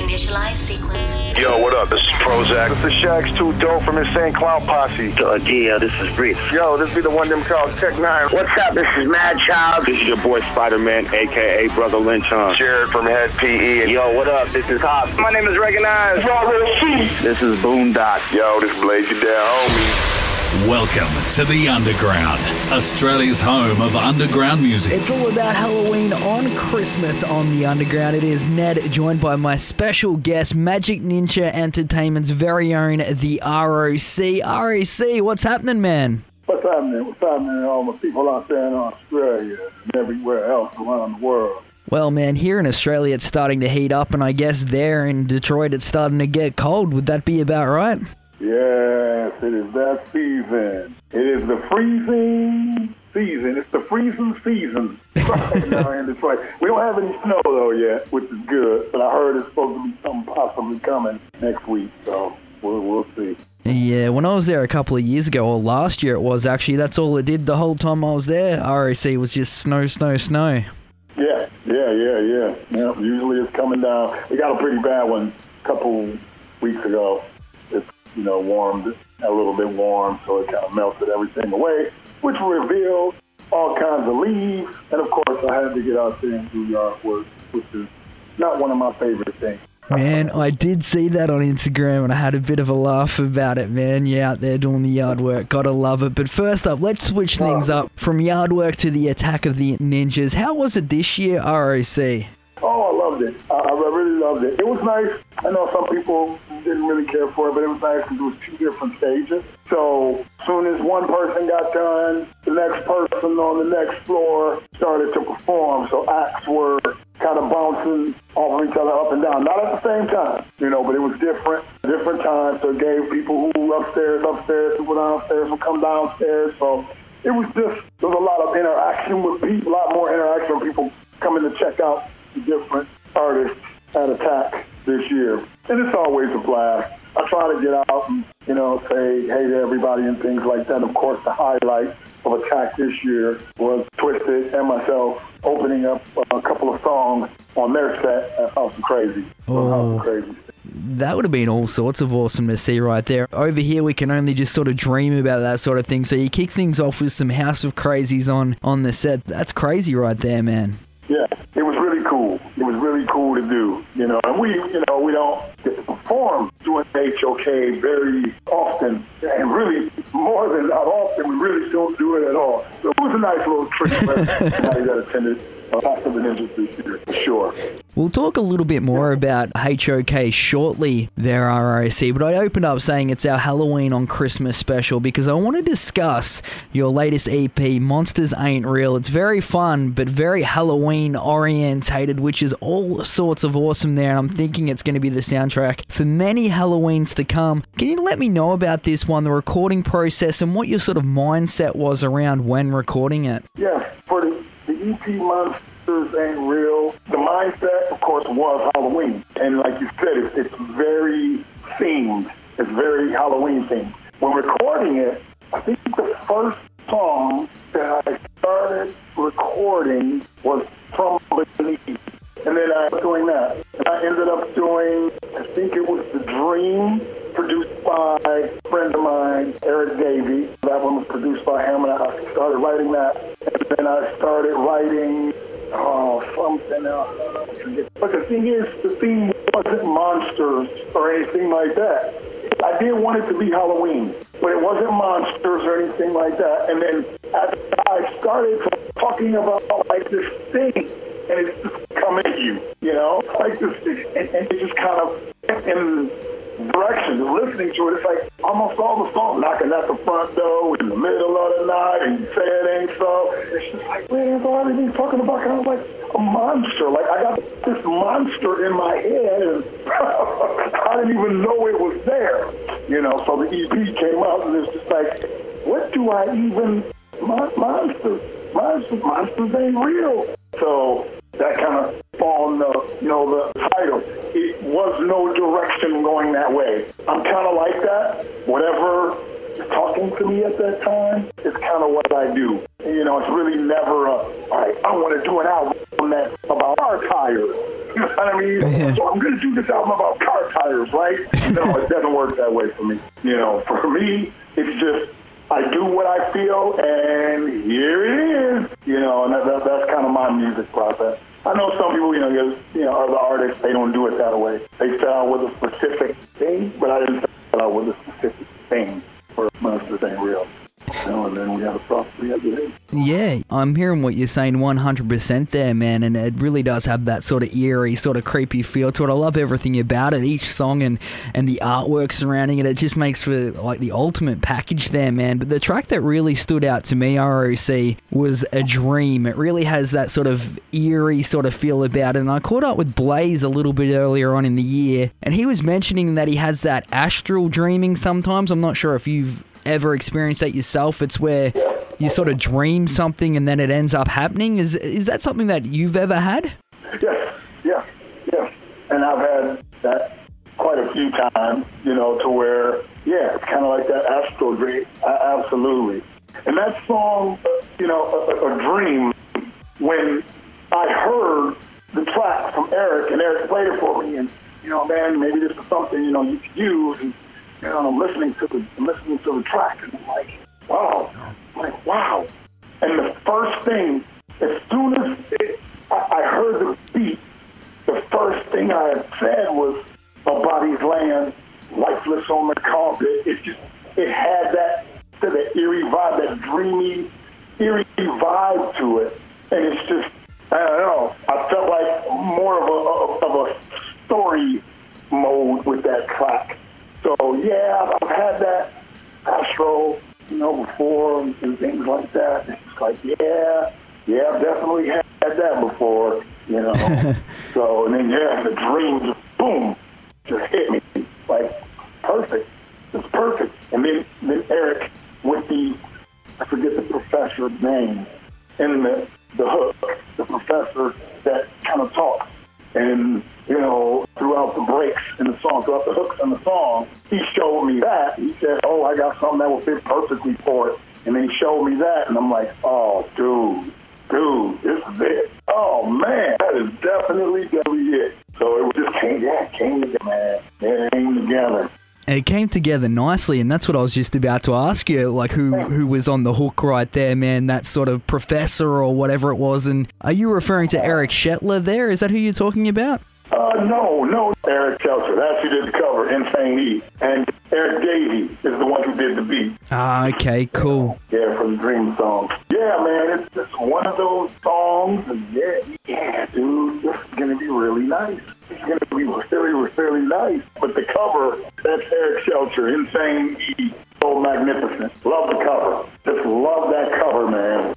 Initialize sequence. Yo, what up? This is Prozak. This is Shaggy 2 Dope from Insane Clown Posse. Uh, yeah, this is Breeze. Yo, this be the one them called Tech N9ne. What's up? This is Madchild. This is your boy Spider-Man, aka Brotha Lynch Hung. Jared from Hed PE. Yo, what up? This is Hop. my name is Recognized. This is Boondox. Yo, this Blaze Ya Dead, homie. Welcome to the Underground, Australia's home of underground music. It's all about Halloween on Christmas on the Underground. It is Ned, joined by my special guest, Majik Ninja Entertainment's very own, the ROC. ROC, what's happening, man? What's happening? What's happening to all the people out there in Australia and everywhere else around the world? Well, man, here in Australia it's starting to heat up, and I guess there in Detroit it's starting to get cold. Would that be about right? Yes, it is that season. It is the freezing season. It's the freezing season right now in Detroit. We don't have any snow though yet, which is good. But I heard it's supposed to be something possibly coming next week, so we'll, we'll see. Yeah, when I was there a couple of years ago, or last year it was actually, that's all it did the whole time I was there. ROC was just snow, snow, snow. Yeah, yeah, yeah, yeah. Yeah, usually it's coming down. We got a pretty bad one a couple weeks ago. You know, warmed, a little bit warm, so it kind of melted everything away, which revealed all kinds of leaves. And of course, I had to get out there and do yard work, which is not one of my favorite things. Man, I did see that on Instagram and I had a bit of a laugh about it, man. You're out there doing the yard work. Gotta love it. But first up, let's switch things up from yard work to the attack of the ninjas. How was it this year, ROC? Oh, I loved it. I, I really loved it. It was nice. I know some people didn't really care for it, but it was nice because it was two different stages. So soon as one person got done, the next person on the next floor started to perform. So acts were kind of bouncing off of each other up and down. Not at the same time, you know, but it was different, different times. So it gave people who were upstairs, upstairs, people downstairs would come downstairs. So it was just, there was a lot of interaction with people, a lot more interaction with people coming to check out the different artists at Attack this year. And it's always a blast. I try to get out and, you know, say hey to everybody and things like that. Of course, the highlight of Attack this year was Twiztid and myself opening up a couple of songs on their set at House of Crazy. on House of Crazy. That would have been all sorts of awesome to see right there. Over here, we can only just sort of dream about that sort of thing. So you kick things off with some House of Krazees on, on the set. That's crazy right there, man. Yeah, it was really cool. It was really cool to do, you know. And we, you know, we don't get to perform doing HOK very often, and really more than not often. We really don't do it at all. So it was a nice little treat for everybody that attended Attack Ninjas this year, for sure. We'll talk a little bit more about HOK shortly there, ROC, but I opened up saying it's our Halloween on Christmas special because I want to discuss your latest EP, Monsters Ain't Real. It's very fun, but very Halloween orientated, which is all sorts of awesome there, and I'm thinking it's going to be the soundtrack for many Halloweens to come. Can you let me know about this one, the recording process, and what your sort of mindset was around when recording it? Yeah, for the, the EP Monsters Ain't Real, the mindset, of course, was Halloween. And like you said, it's, it's very themed. It's very Halloween themed. When recording it, I think the first song that I started recording was From Beneath. And then I was doing that. And I ended up doing, I think it was The Dream, produced by a friend of mine, Eric Davey. That one was produced by him, and I started writing that. And then I started writing, oh, something else. But the thing is, the theme wasn't monsters or anything like that. I did want it to be Halloween, but it wasn't monsters or anything like that. And then I started talking about like this thing, and it's just coming at you, you know, like this, and, and it just kind of in direction, listening to it. It's like almost all the songs knocking at the front door in the middle of the night, and say it ain't so. It's just like, man, they talking about? Kind of like a monster. Like I got this monster in my head, and I didn't even know it was there. You know, so the EP came out, and it's just like, what do I even mon- monsters? Monsters, monsters ain't real. So that kind of spawned the, you know, the title. It was no direction going that way. I'm kind of like that. Whatever is talking to me at that time is kind of what I do. You know, it's really never a, all right, I want to do an album that about car tires. You know what I mean? So I'm going to do this album about car tires, right? No, it doesn't work that way for me. You know, for me, it's just I do what I feel, and here it is. You know, and that, that, that's kind of my music process. I know some people, you know, you know, other artists, they don't do it that way. They set out with a specific thing, but I didn't set out with a specific thing for Monsters Ain't Real. And then we a. Yeah, I'm hearing what you're saying 100% there, man, and it really does have that sort of eerie, sort of creepy feel to it. I love everything about it, each song and, and the artwork surrounding it. It just makes for like the ultimate package there, man. But the track that really stood out to me, ROC, was A Dream. It really has that sort of eerie sort of feel about it. And I caught up with Blaze a little bit earlier on in the year, and he was mentioning that he has that astral dreaming sometimes. I'm not sure if you've ever experienced that yourself. It's where you sort of dream something and then it ends up happening. Is is that something that you've ever had? Yes, yeah, yes. And I've had that quite a few times, you know, to where, yeah, it's kind of like that astral dream. Absolutely. And that song, you know, a, a dream, when I heard the track from Eric, and Eric played it for me, and, you know, man, maybe this is something, you know, you could use, and, you I'm listening to the, listening to the track, and I'm like, wow, I'm like, wow. And the first thing, as soon as it, I, I heard the beat, the first thing I had said was, "My body's laying lifeless on the carpet." It just, it had that, that eerie vibe, that dreamy, eerie vibe to it, and it's just, I don't know. I felt like more of a of a story mode with that track. So yeah, I've had that Astro, you know, before and things like that. It's like, yeah, yeah, I've definitely had that before, you know. so and then yeah, the dream just boom, just hit me like perfect. It's perfect. And then then Eric with the I forget the professor's name in the the hook, in the the hooks in the song, he showed me that. He said, Oh, I got something that will fit perfectly for it. And then he showed me that, and I'm like, Oh, dude, dude, this is it. Oh, man, that is definitely, definitely it. So it just came, yeah, came together, man. It came together. And it came together nicely, and that's what I was just about to ask you, like who who was on the hook right there, man? That sort of professor or whatever it was. And are you referring to Eric Shetler there? Is that who you're talking about? Uh, no, no, Eric Shelter. That's who did the cover, Insane E. And Eric Davey is the one who did the beat. Ah, okay, cool. Yeah, from the Dream song. Yeah, man, it's just one of those songs. Yeah, yeah, dude, this is gonna be really nice. It's gonna be really, really nice. But the cover, that's Eric Shelter, Insane E. So magnificent. Love the cover. Just love that cover, man.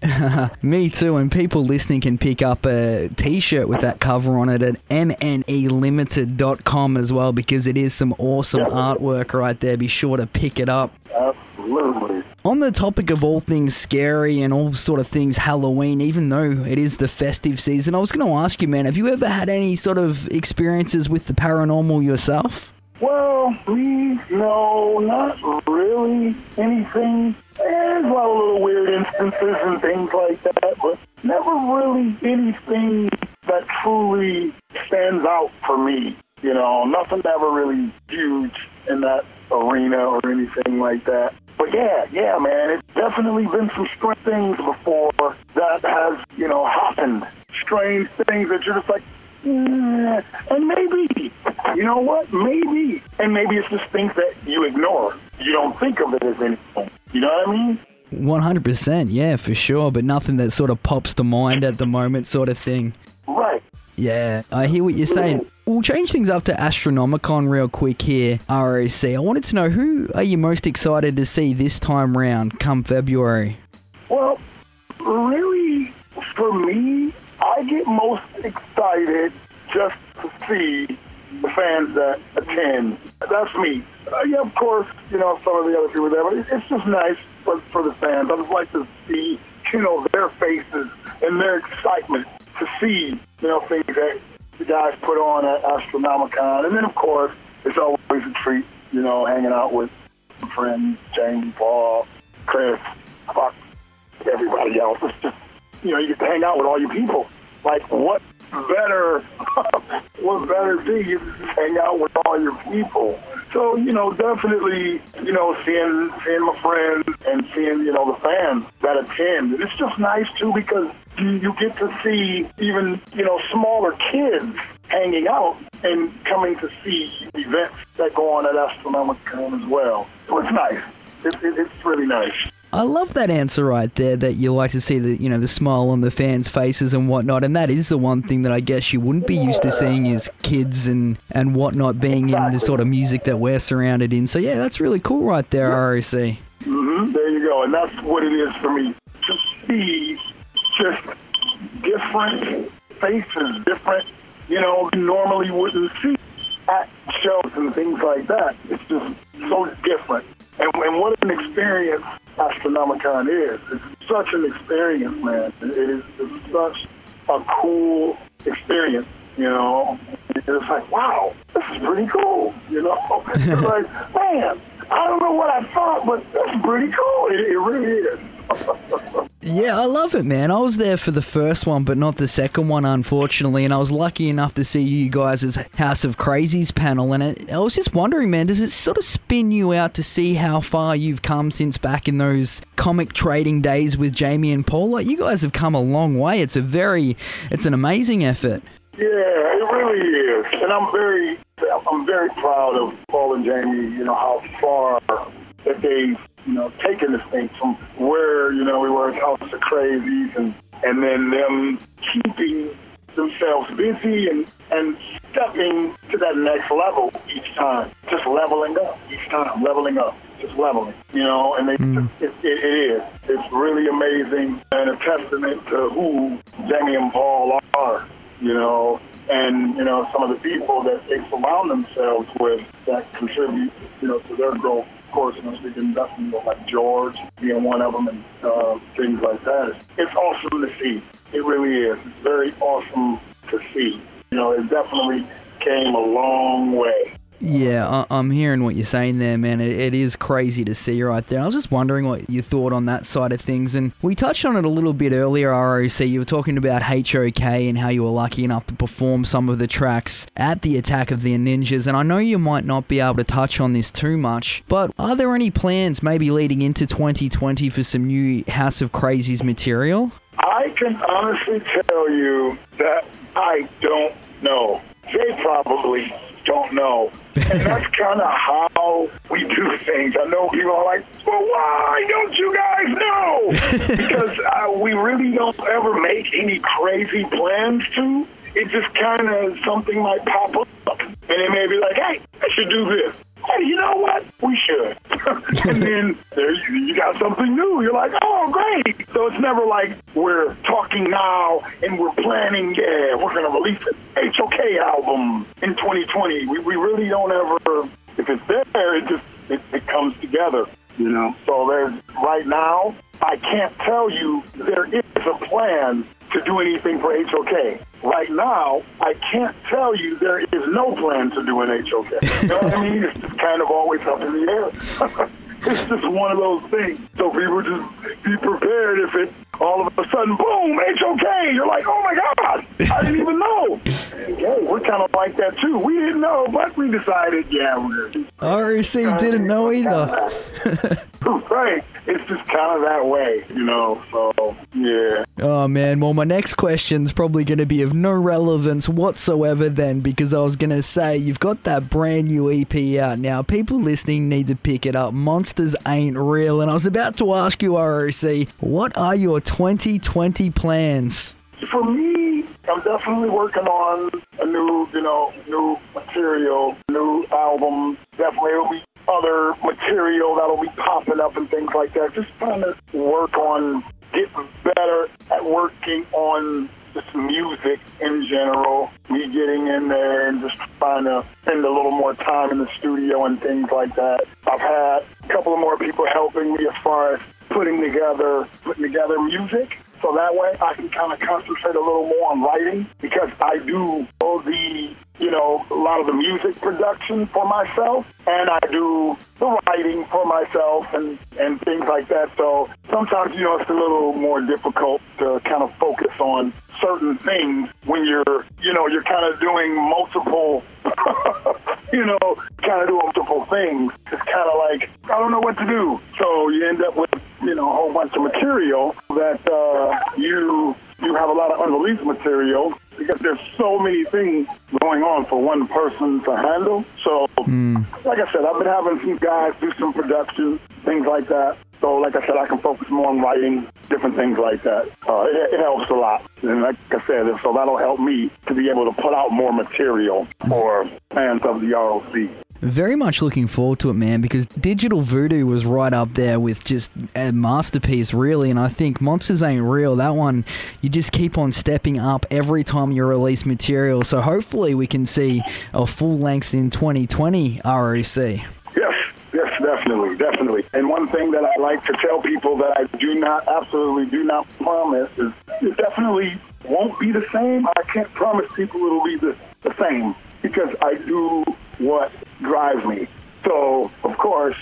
Me too, and people listening can pick up a t-shirt with that cover on it at mnelimited.com as well because it is some awesome Yeah. artwork right there. Be sure to pick it up. Absolutely. On the topic of all things scary and all sort of things Halloween, even though it is the festive season, I was going to ask you, man, have you ever had any sort of experiences with the paranormal yourself? Well, me, no, not really anything. There's a lot of little weird instances and things like that, but never really anything that truly stands out for me. You know, nothing ever really huge in that arena or anything like that. But yeah, yeah, man, it's definitely been some strange things before that has, you know, happened. Strange things that you're just like, "Mm," and maybe, you know what? Maybe. And maybe it's just things that you ignore. You don't think of it as anything. You know what I mean? 100%, yeah, for sure, but nothing that sort of pops to mind at the moment, sort of thing. Right. Yeah, I hear what you're saying. We'll change things up to Astronomicon real quick here, ROC. I wanted to know who are you most excited to see this time round come February? Well, really, for me, I get most excited just to see the fans that attend. That's me. Uh, yeah, of course, you know, some of the other people there, but it- it's just nice for, for the fans. I just like to see, you know, their faces and their excitement to see, you know, things that the guys put on at Astronomicon. And then, of course, it's always a treat, you know, hanging out with friends, Jamie, Paul, Chris, fuck, everybody else. It's just, you know, you get to hang out with all your people. Like, what better, what better to just hang out with all your people. So, you know, definitely, you know, seeing seeing my friends and seeing, you know, the fans that attend. It's just nice too because you, you get to see even, you know, smaller kids hanging out and coming to see events that go on at Astronomicon as well. So it's nice. It, it, it's really nice. I love that answer right there. That you like to see the you know the smile on the fans' faces and whatnot, and that is the one thing that I guess you wouldn't be used to seeing is kids and and whatnot being in the sort of music that we're surrounded in. So yeah, that's really cool right there, ROC. hmm There you go, and that's what it is for me to see just different faces, different, you know, you normally wouldn't see at shows and things like that. It's just so different, and, and what an experience Astronomicon is. It's such an experience, man. It is it's such a cool experience. You know, it's like, wow, this is pretty cool. You know, it's like, man, I don't know what I thought, but that's pretty cool. It, it really is. Yeah, I love it, man. I was there for the first one, but not the second one, unfortunately. And I was lucky enough to see you guys' House of Krazees panel. And it, I was just wondering, man, does it sort of spin you out to see how far you've come since back in those comic trading days with Jamie and Paul? Like, you guys have come a long way. It's a very, it's an amazing effort. Yeah, it really is, and I'm very, I'm very proud of Paul and Jamie. You know how far that they've, you know, taken this thing from where you know we were at House of Krazees, and and then them keeping themselves busy and and stepping to that next level each time, just leveling up each time, leveling up, just leveling. You know, and they, hmm. it, it, it is. It's really amazing and a testament to who Jamie and Paul are you know, and, you know, some of the people that they surround themselves with that contribute, you know, to their growth. Course, you know, speaking definitely of like George being one of them and uh, things like that. It's awesome to see. It really is. It's very awesome to see. You know, it definitely came a long way. Yeah, I- I'm hearing what you're saying there, man. It, it is crazy to see right there. I was just wondering what you thought on that side of things. And we touched on it a little bit earlier, ROC. You were talking about HOK and how you were lucky enough to perform some of the tracks at the Attack of the Ninjas. And I know you might not be able to touch on this too much, but are there any plans maybe leading into 2020 for some new House of Krazees material? I can honestly tell you that I don't know. They probably don't know. And that's kind of how we do things. I know people are like, well, why don't you guys know? because uh, we really don't ever make any crazy plans to. It just kind of something might pop up. And it may be like, hey, I should do this. Hey, you know what? We should. and then there you, you got something new. You're like, oh, great. So it's never like we're talking now and we're planning, yeah, we're going to release an HOK album in 2020. We, we really don't ever, if it's there, it just, it, it comes together, you know? So there's, right now, I can't tell you there is a plan to do anything for HOK. Right now, I can't tell you there is no plan to do an HOK. You know what I mean? It's just kind of always up in the air. it's just one of those things. So people just be prepared if it all of a sudden, boom, HOK. You're like, oh my God, I didn't even know. Okay, we're kind of like that too. We didn't know, but we decided, yeah, we're ROC didn't know either. right. It's just kind of that way, you know. So yeah. Oh man, well my next question's probably going to be of no relevance whatsoever then because I was going to say you've got that brand new EP out now. People listening need to pick it up. Monsters ain't real and I was about to ask you ROC, what are your 2020 plans? For me, I'm definitely working on a new, you know, new material, new album. Definitely will be other material that'll be popping up and things like that. Just trying to work on getting better at working on just music in general. Me getting in there and just trying to spend a little more time in the studio and things like that. I've had a couple of more people helping me as far as putting together putting together music. So that way I can kind of concentrate a little more on writing because I do all the, you know, a lot of the music production for myself, and I do the writing for myself and, and things like that. So sometimes, you know, it's a little more difficult to kind of focus on certain things when you're, you know, you're kind of doing multiple, you know, kind of doing multiple things. It's kind of like, I don't know what to do. So you end up with, you know, a whole bunch of material that uh, you you have a lot of unreleased material because there's so many things going on for one person to handle. So, like I said, I've been having some guys do some production, things like that. So, like I said, I can focus more on writing, different things like that. Uh, it, it helps a lot. And like I said, so that'll help me to be able to put out more material for fans of the ROC. Very much looking forward to it, man, because Digital Voodoo was right up there with just a masterpiece, really. And I think Monsters Ain't Real, that one, you just keep on stepping up every time you release material. So hopefully we can see a full length in 2020 ROC. Yes, yes, definitely, definitely. And one thing that I like to tell people that I do not, absolutely do not promise is it definitely won't be the same. I can't promise people it'll be the, the same because I do what drives me. So, of course,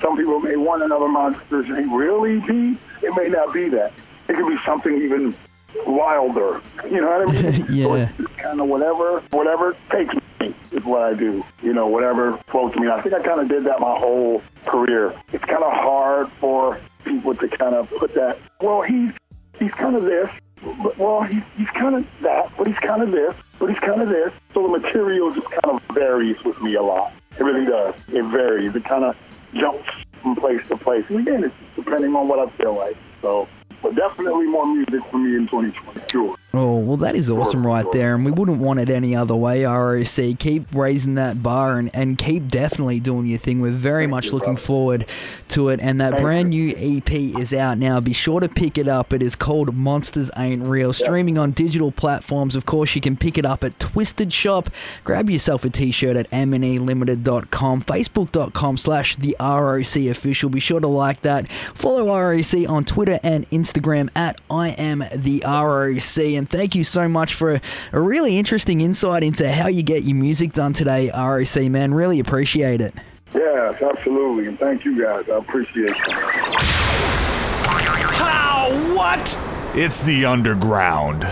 some people may want another Monsters Ain't really be. It may not be that. It could be something even wilder. You know what I mean? Yeah. it's kind of whatever, whatever takes me is what I do. You know, whatever floats me. I think I kind of did that my whole career. It's kind of hard for people to kind of put that. Well, he's he's kind of this. Well, he's, he's kind of that, but he's kind of this, but he's kind of this. So the material just kind of varies with me a lot. It really does. It varies. It kind of jumps from place to place. And again, it's depending on what I feel like. So, but definitely more music for me in 2020. Sure. Oh, well, that is awesome right there, and we wouldn't want it any other way, ROC. Keep raising that bar and, and keep definitely doing your thing. We're very much you, looking brother. forward to it, and that Thank brand new EP is out now. Be sure to pick it up. It is called Monsters Ain't Real, streaming on digital platforms. Of course, you can pick it up at Twiztid Shop. Grab yourself a t-shirt at mnelimited.com, facebook.com slash the ROC official. Be sure to like that. Follow ROC on Twitter and Instagram at I am the ROC. And thank you so much for a, a really interesting insight into how you get your music done today, ROC, man. Really appreciate it. Yes, absolutely. And thank you guys. I appreciate it. How? What? It's the underground.